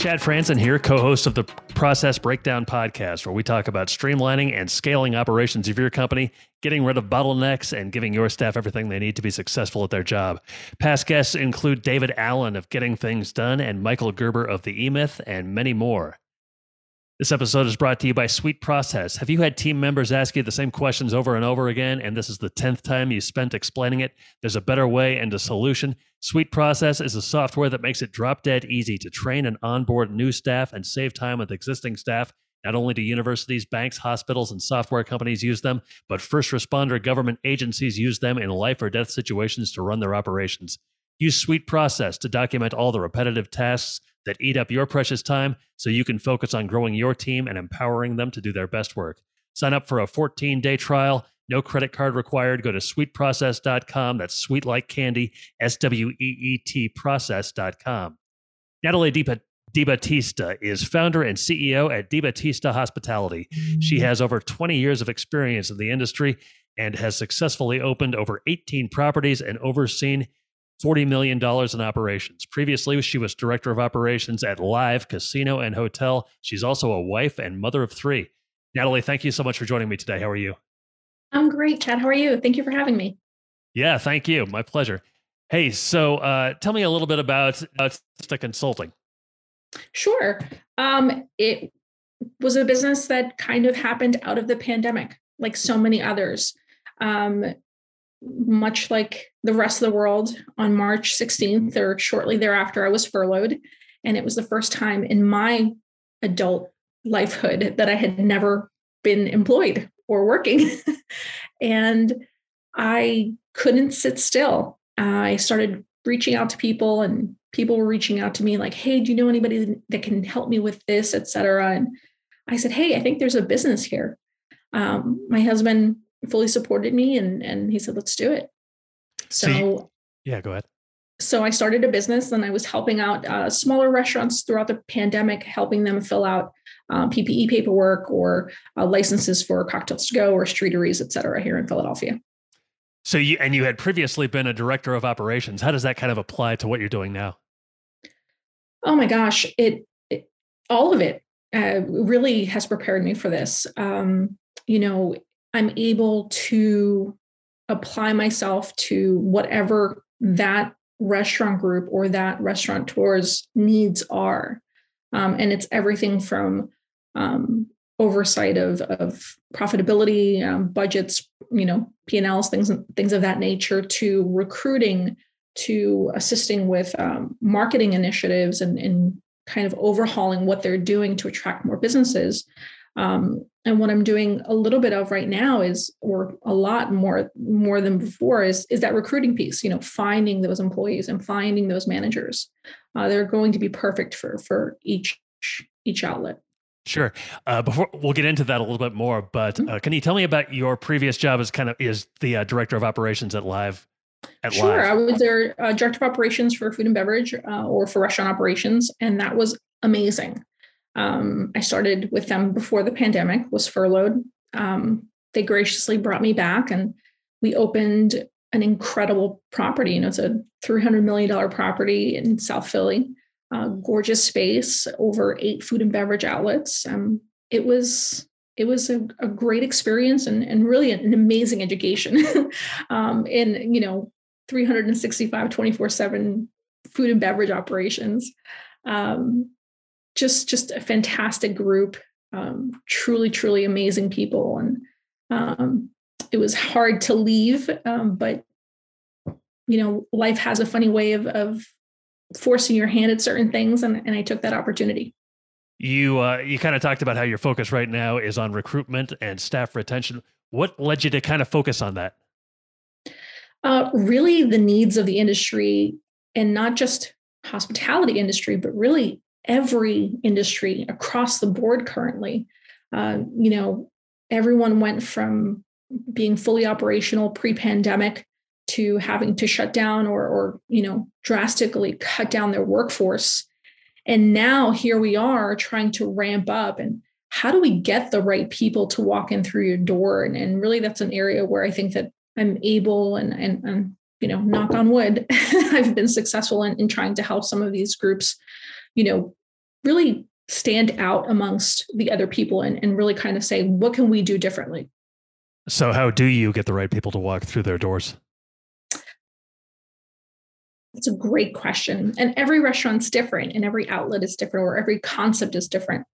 Chad Franzen here, co host of the Process Breakdown podcast, where we talk about streamlining and scaling operations of your company, getting rid of bottlenecks, and giving your staff everything they need to be successful at their job. Past guests include David Allen of Getting Things Done and Michael Gerber of The E Myth, and many more. This episode is brought to you by Sweet Process. Have you had team members ask you the same questions over and over again, and this is the 10th time you spent explaining it? There's a better way and a solution. Sweet Process is a software that makes it drop dead easy to train and onboard new staff and save time with existing staff. Not only do universities, banks, hospitals, and software companies use them, but first responder government agencies use them in life or death situations to run their operations. Use Sweet Process to document all the repetitive tasks that eat up your precious time so you can focus on growing your team and empowering them to do their best work. Sign up for a 14 day trial. No credit card required. Go to sweetprocess.com. That's sweet like candy, S W E E T process.com. Natalie Di DiBattista is founder and CEO at DiBattista Hospitality. She has over 20 years of experience in the industry and has successfully opened over 18 properties and overseen $40 million in operations. Previously, she was director of operations at Live Casino and Hotel. She's also a wife and mother of three. Natalie, thank you so much for joining me today. How are you? I'm great, Chad. How are you? Thank you for having me. Yeah, thank you. My pleasure. Hey, so uh, tell me a little bit about uh, Consulting. Sure. Um, it was a business that kind of happened out of the pandemic, like so many others. Um, much like the rest of the world, on March 16th or shortly thereafter, I was furloughed. And it was the first time in my adult lifehood that I had never been employed or working. and I couldn't sit still. I started reaching out to people, and people were reaching out to me like, hey, do you know anybody that can help me with this, et cetera? And I said, hey, I think there's a business here. Um, my husband fully supported me and and he said let's do it. So, so you, yeah go ahead. So i started a business and i was helping out uh, smaller restaurants throughout the pandemic helping them fill out uh, ppe paperwork or uh, licenses for cocktails to go or streeteries et cetera here in philadelphia. So you and you had previously been a director of operations. How does that kind of apply to what you're doing now? Oh my gosh it, it all of it uh, really has prepared me for this. Um, you know I'm able to apply myself to whatever that restaurant group or that restaurateur's needs are. Um, and it's everything from um, oversight of, of profitability, um, budgets, you know, P&Ls, things, things of that nature, to recruiting, to assisting with um, marketing initiatives and, and kind of overhauling what they're doing to attract more businesses. Um, and what i'm doing a little bit of right now is or a lot more more than before is is that recruiting piece you know finding those employees and finding those managers uh, they're going to be perfect for for each each outlet Sure. Uh, before we'll get into that a little bit more, but mm-hmm. uh, can you tell me about your previous job as kind of is the uh, director of operations at Live? At sure, Live? I was their uh, director of operations for food and beverage uh, or for restaurant operations, and that was amazing. Um, I started with them before the pandemic, was furloughed. Um, they graciously brought me back and we opened an incredible property. You know, it's a $300 million property in South Philly, gorgeous space, over eight food and beverage outlets. Um, it was it was a, a, great experience and, and really an amazing education um, in, you know, 365, 24 seven food and beverage operations. Um, just just a fantastic group um, truly truly amazing people. And um, it was hard to leave um, but you know life has a funny way of, of forcing your hand at certain things. And, and i took that opportunity. You uh, you kind of talked about how your focus right now is on recruitment and staff retention. What led you to kind of focus on that? Uh, really the needs of the industry and not just hospitality industry but really every industry across the board currently uh, you know, everyone went from being fully operational pre-pandemic to having to shut down or, or you know, drastically cut down their workforce. And now here we are trying to ramp up and how do we get the right people to walk in through your door? And, and really that's an area where I think that I'm able and, and, and you know, knock on wood, I've been successful in, in trying to help some of these groups, you know, really stand out amongst the other people and, and really kind of say, what can we do differently? So, how do you get the right people to walk through their doors? It's a great question. And every restaurant's different, and every outlet is different, or every concept is different.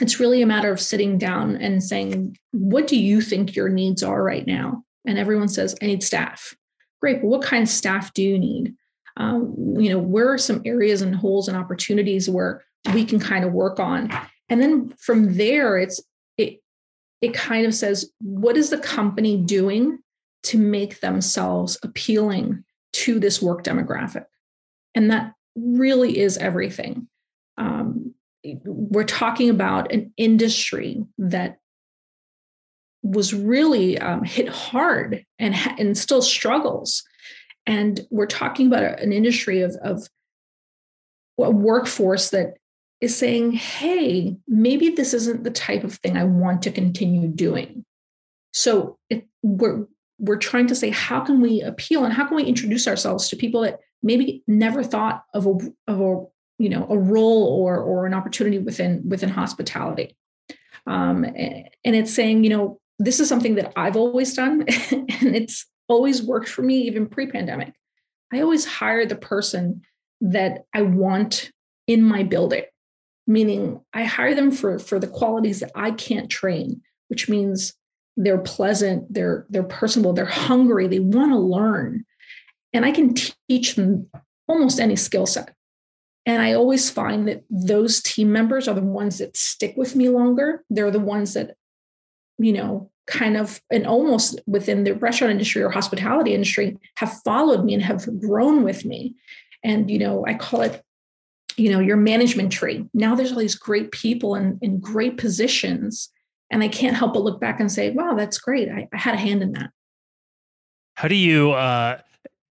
It's really a matter of sitting down and saying, What do you think your needs are right now? And everyone says, I need staff. Great, but what kind of staff do you need? Um, you know, where are some areas and holes and opportunities where we can kind of work on? And then from there, it's it it kind of says, what is the company doing to make themselves appealing to this work demographic? And that really is everything. Um, we're talking about an industry that was really um, hit hard and, and still struggles. And we're talking about an industry of, of a workforce that is saying, hey, maybe this isn't the type of thing I want to continue doing. So it, we're we're trying to say, how can we appeal and how can we introduce ourselves to people that maybe never thought of a of a you know a role or or an opportunity within within hospitality. Um, and it's saying, you know, this is something that I've always done, and it's always worked for me, even pre-pandemic. I always hire the person that I want in my building meaning I hire them for for the qualities that I can't train, which means they're pleasant, they're they're personable, they're hungry, they want to learn. And I can teach them almost any skill set. And I always find that those team members are the ones that stick with me longer. They're the ones that, you know, kind of and almost within the restaurant industry or hospitality industry have followed me and have grown with me. And, you know, I call it you know your management tree. Now there's all these great people in, in great positions and i can't help but look back and say wow that's great. I, I had a hand in that. How do you uh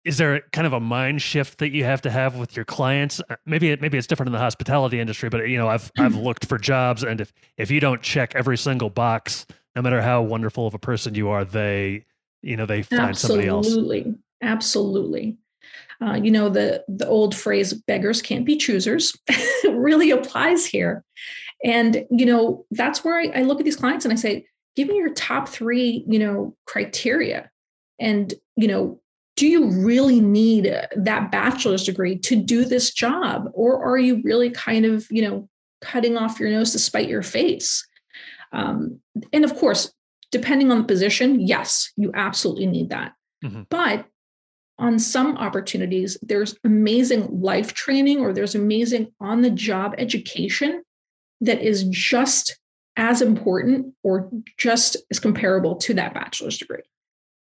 is there kind of a mind shift that you have to have with your clients? Uh, maybe it, maybe it's different in the hospitality industry but you know i've i've looked for jobs and if if you don't check every single box no matter how wonderful of a person you are they you know they find absolutely. somebody else. Absolutely. Absolutely. Uh, you know the the old phrase beggars can't be choosers really applies here. And you know that's where I, I look at these clients and i say give me your top three you know criteria. And you know do you really need that bachelor's degree to do this job? Or are you really kind of you know cutting off your nose to spite your face um, and of course depending on the position yes you absolutely need that mm-hmm. but on some opportunities, there's amazing life training or there's amazing on the job education that is just as important or just as comparable to that bachelor's degree.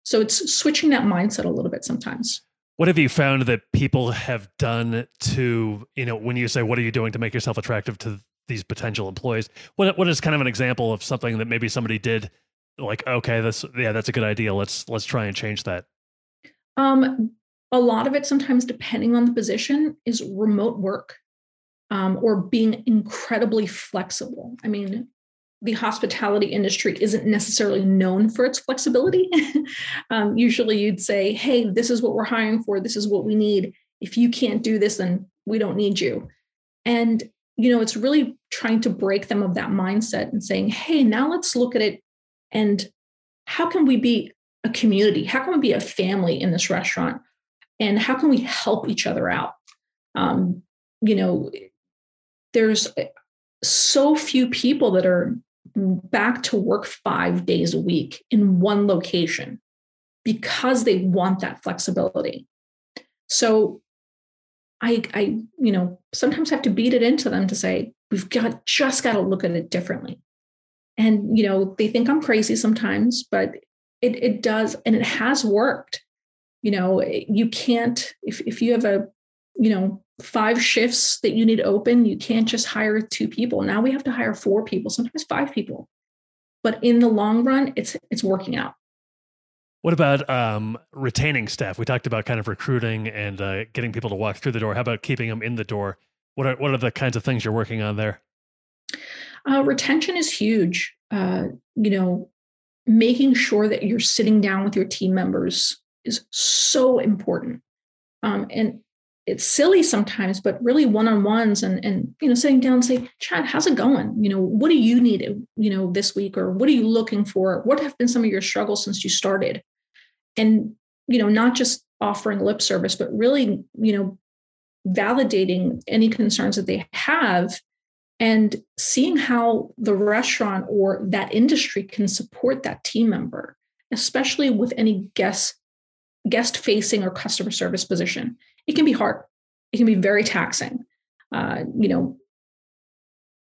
So it's switching that mindset a little bit sometimes. What have you found that people have done to, you know, when you say, what are you doing to make yourself attractive to these potential employees? What, what is kind of an example of something that maybe somebody did like, okay, this yeah, that's a good idea. Let's, let's try and change that. Um, a lot of it, sometimes depending on the position, is remote work um, or being incredibly flexible. I mean, the hospitality industry isn't necessarily known for its flexibility. um, usually you'd say, hey, this is what we're hiring for, this is what we need. If you can't do this, then we don't need you. And you know, it's really trying to break them of that mindset and saying, hey, now let's look at it and how can we be a community? How can we be a family in this restaurant? And how can we help each other out? Um, you know, there's so few people that are back to work five days a week in one location because they want that flexibility. So I, I, you know, sometimes have to beat it into them to say, we've got just got to look at it differently. And, you know, they think I'm crazy sometimes, but it, it does and it has worked you know you can't if, if you have a you know five shifts that you need open, you can't just hire two people. Now we have to hire four people, sometimes five people. But in the long run, it's it's working out. What about um, retaining staff? We talked about kind of recruiting and uh, getting people to walk through the door. How about keeping them in the door? What are what are the kinds of things you're working on there? Uh, retention is huge. Uh, you know, making sure that you're sitting down with your team members is so important. Um, and it's silly sometimes, but really one-on-ones and and you know sitting down and say, Chad, how's it going? You know, what do you need, you know, this week, or what are you looking for? What have been some of your struggles since you started? And you know, not just offering lip service, but really, you know, validating any concerns that they have and seeing how the restaurant or that industry can support that team member, especially with any guest guest facing or customer service position it can be hard. It can be very taxing. Uh, you know,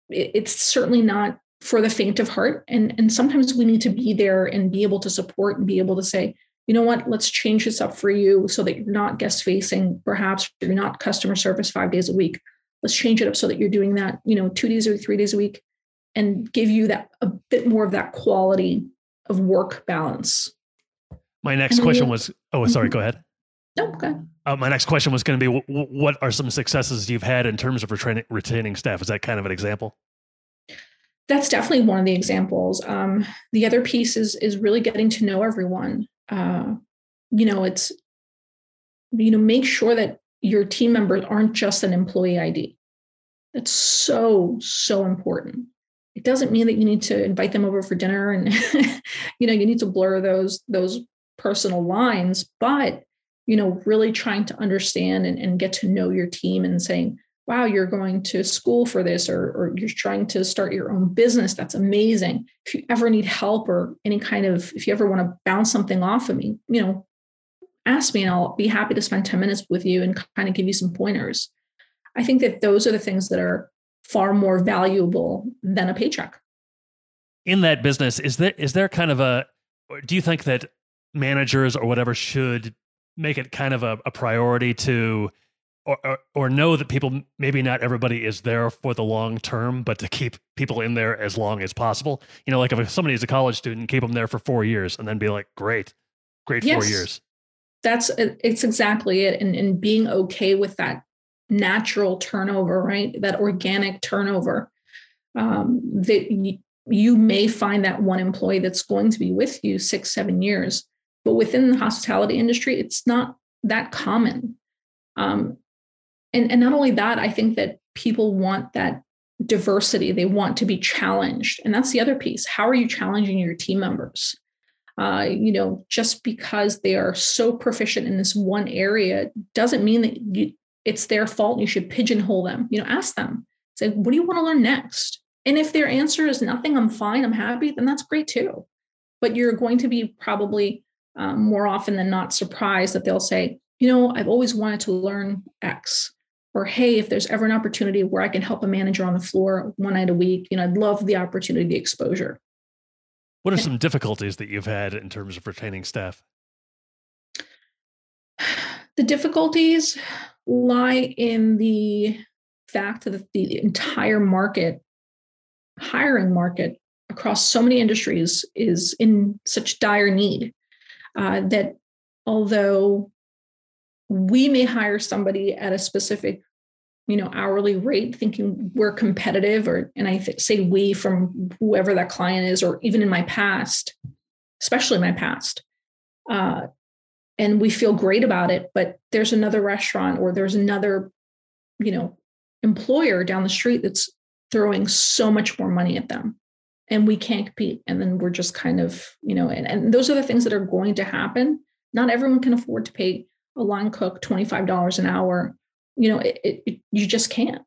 it, it's certainly not for the faint of heart. And, and sometimes we need to be there and be able to support and be able to say, you know what, let's change this up for you so that you're not guest facing, perhaps you're not customer service five days a week. Let's change it up so that you're doing that, you know, two days or three days a week and give you that a bit more of that quality of work balance. My next question was, oh, sorry, mm-hmm. go ahead. No, okay. Uh, my next question was going to be w- what are some successes you've had in terms of retaining, retaining staff? Is that kind of an example? That's definitely one of the examples. Um, the other piece is is really getting to know everyone. Uh, you know, it's you know make sure that your team members aren't just an employee ID. That's so so important. It doesn't mean that you need to invite them over for dinner and you know you need to blur those those personal lines, but you know, really trying to understand and, and get to know your team and saying, wow, you're going to school for this or, or you're trying to start your own business. That's amazing. If you ever need help or any kind of, if you ever want to bounce something off of me, you know, ask me and I'll be happy to spend 10 minutes with you and kind of give you some pointers. I think that those are the things that are far more valuable than a paycheck. In that business, is there is there kind of a do you think that managers or whatever should make it kind of a, a priority to or, or, or know that people maybe not everybody is there for the long term, but to keep people in there as long as possible. You know, like if somebody is a college student, keep them there for four years, and then be like, great, great yes, four years. That's it's exactly it, and and being okay with that natural turnover, right? That organic turnover. Um, that you, you may find that one employee that's going to be with you six, seven years but within the hospitality industry, it's not that common. Um, and, and not only that, I think that people want that diversity. They want to be challenged. And that's the other piece. How are you challenging your team members? Uh, you know, just because they are so proficient in this one area doesn't mean that you, it's their fault. You should pigeonhole them. You know, ask them, say, what do you want to learn next? And if their answer is nothing, I'm fine, I'm happy, then that's great too. But you're going to be probably um, more often than not surprised that they'll say, you know, I've always wanted to learn X. Or, hey, if there's ever an opportunity where I can help a manager on the floor one night a week, you know, I'd love the opportunity, the exposure. What are some difficulties that you've had in terms of retaining staff? The difficulties lie in the fact that the entire market, hiring market across so many industries, is in such dire need uh, that although we may hire somebody at a specific you know hourly rate thinking we're competitive or and i th- say we from whoever that client is or even in my past especially my past uh, and we feel great about it but there's another restaurant or there's another you know employer down the street that's throwing so much more money at them and we can't compete and then we're just kind of you know and, and those are the things that are going to happen. Not everyone can afford to pay a line cook $25 an hour you know it, it, you just can't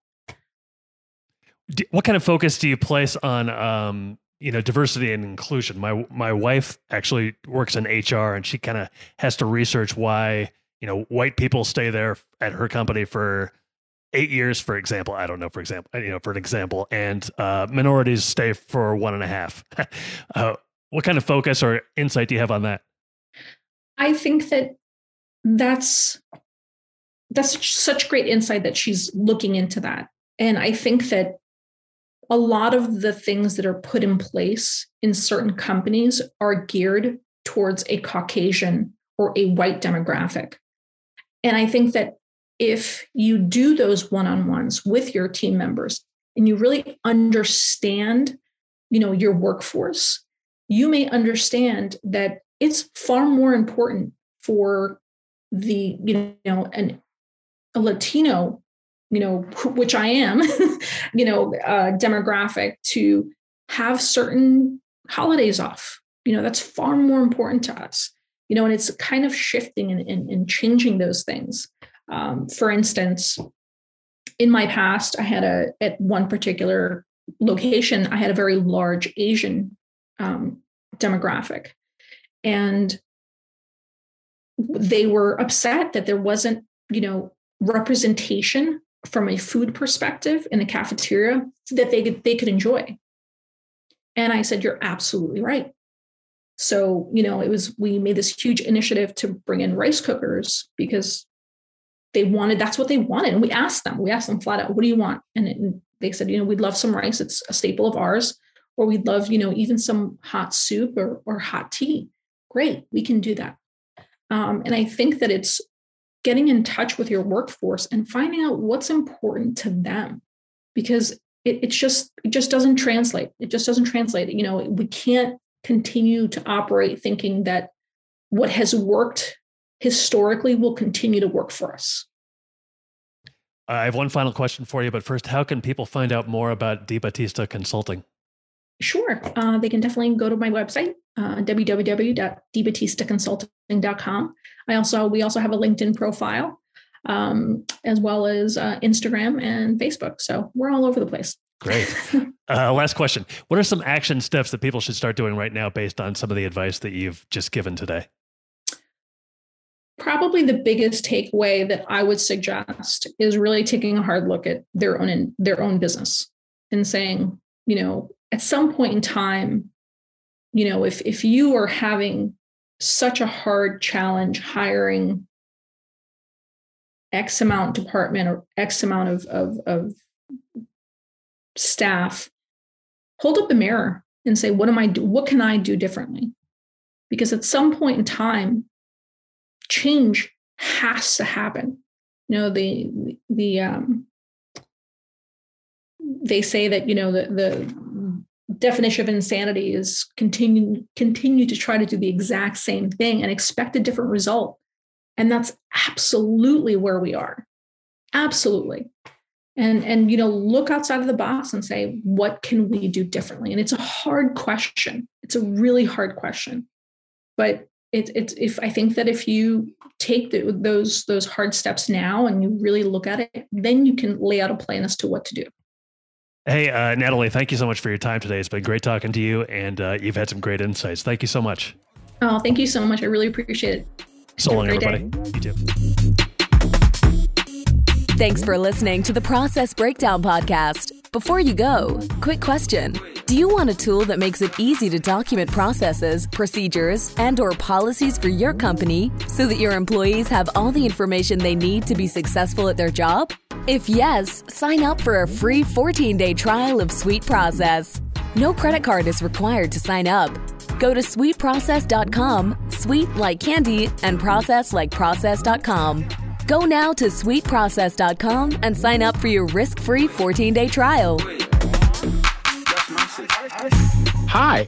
what kind of focus do you place on um, you know diversity and inclusion my my wife actually works in hr and she kind of has to research why you know white people stay there at her company for eight years, for example. I don't know, for example, you know, for an example, and uh, minorities stay for one and a half. uh, what kind of focus or insight do you have on that? I think that that's that's such great insight that she's looking into that. And I think that a lot of the things that are put in place in certain companies are geared towards a Caucasian or a white demographic. And I think that if you do those one-on-ones with your team members and you really understand, you know, your workforce, you may understand that it's far more important for the, you know, an a Latino, you know, which I am, you know, uh, demographic to have certain holidays off. You know, that's far more important to us. You know, and it's kind of shifting and, and, and changing those things. Um, for instance, in my past, I had a at one particular location, I had a very large Asian um, demographic, and they were upset that there wasn't, you know, representation from a food perspective in the cafeteria that they could, they could enjoy. And I said, You're absolutely right. So, you know, it was, we made this huge initiative to bring in rice cookers because they wanted, that's what they wanted. And we asked them, we asked them flat out, What do you want? And, it, they said, You know, we'd love some rice. It's a staple of ours. Or we'd love, you know, even some hot soup or, or hot tea. Great, we can do that. Um, and I think that it's getting in touch with your workforce and finding out what's important to them because it, it's just it just doesn't translate. It just doesn't translate. You know we can't continue to operate thinking that what has worked historically will continue to work for us. I have one final question for you but first how can people find out more about DiBattista consulting Sure. Uh, they can definitely go to my website, uh, www.dibattistaconsulting.com. I also we also have a LinkedIn profile, um, as well as uh, Instagram and Facebook. So we're all over the place. Great. Uh, last question: What are some action steps that people should start doing right now, based on some of the advice that you've just given today? Probably the biggest takeaway that I would suggest is really taking a hard look at their own their own business and saying, you know, at some point in time, you know, if if you are having such a hard challenge hiring X amount department or X amount of, of, of staff, hold up the mirror and say, what am I do? What can I do differently? Because at some point in time, change has to happen. You know, the the um, they say that you know the the definition of insanity is continue continue to try to do the exact same thing and expect a different result. And that's absolutely where we are. Absolutely. And and you know look outside of the box and say what can we do differently? And it's a hard question. It's a really hard question. But it's it's if i think that if you take the, those those hard steps now and you really look at it then you can lay out a plan as to what to do Hey, uh, Natalie, thank you so much for your time today. It's been great talking to you, and uh, you've had some great insights. Thank you so much. Oh, thank you so much. I really appreciate it. So long, everybody. Day. You too. Thanks for listening to the Process Breakdown Podcast. Before you go, quick question. Do you want a tool that makes it easy to document processes, procedures, and or policies for your company so that your employees have all the information they need to be successful at their job? If yes, sign up for a free 14-day trial of Sweet Process. No credit card is required to sign up. Go to sweetprocess.com, sweet like candy, and process like process.com. Go now to sweetprocess.com and sign up for your risk-free 14-day trial. Hi,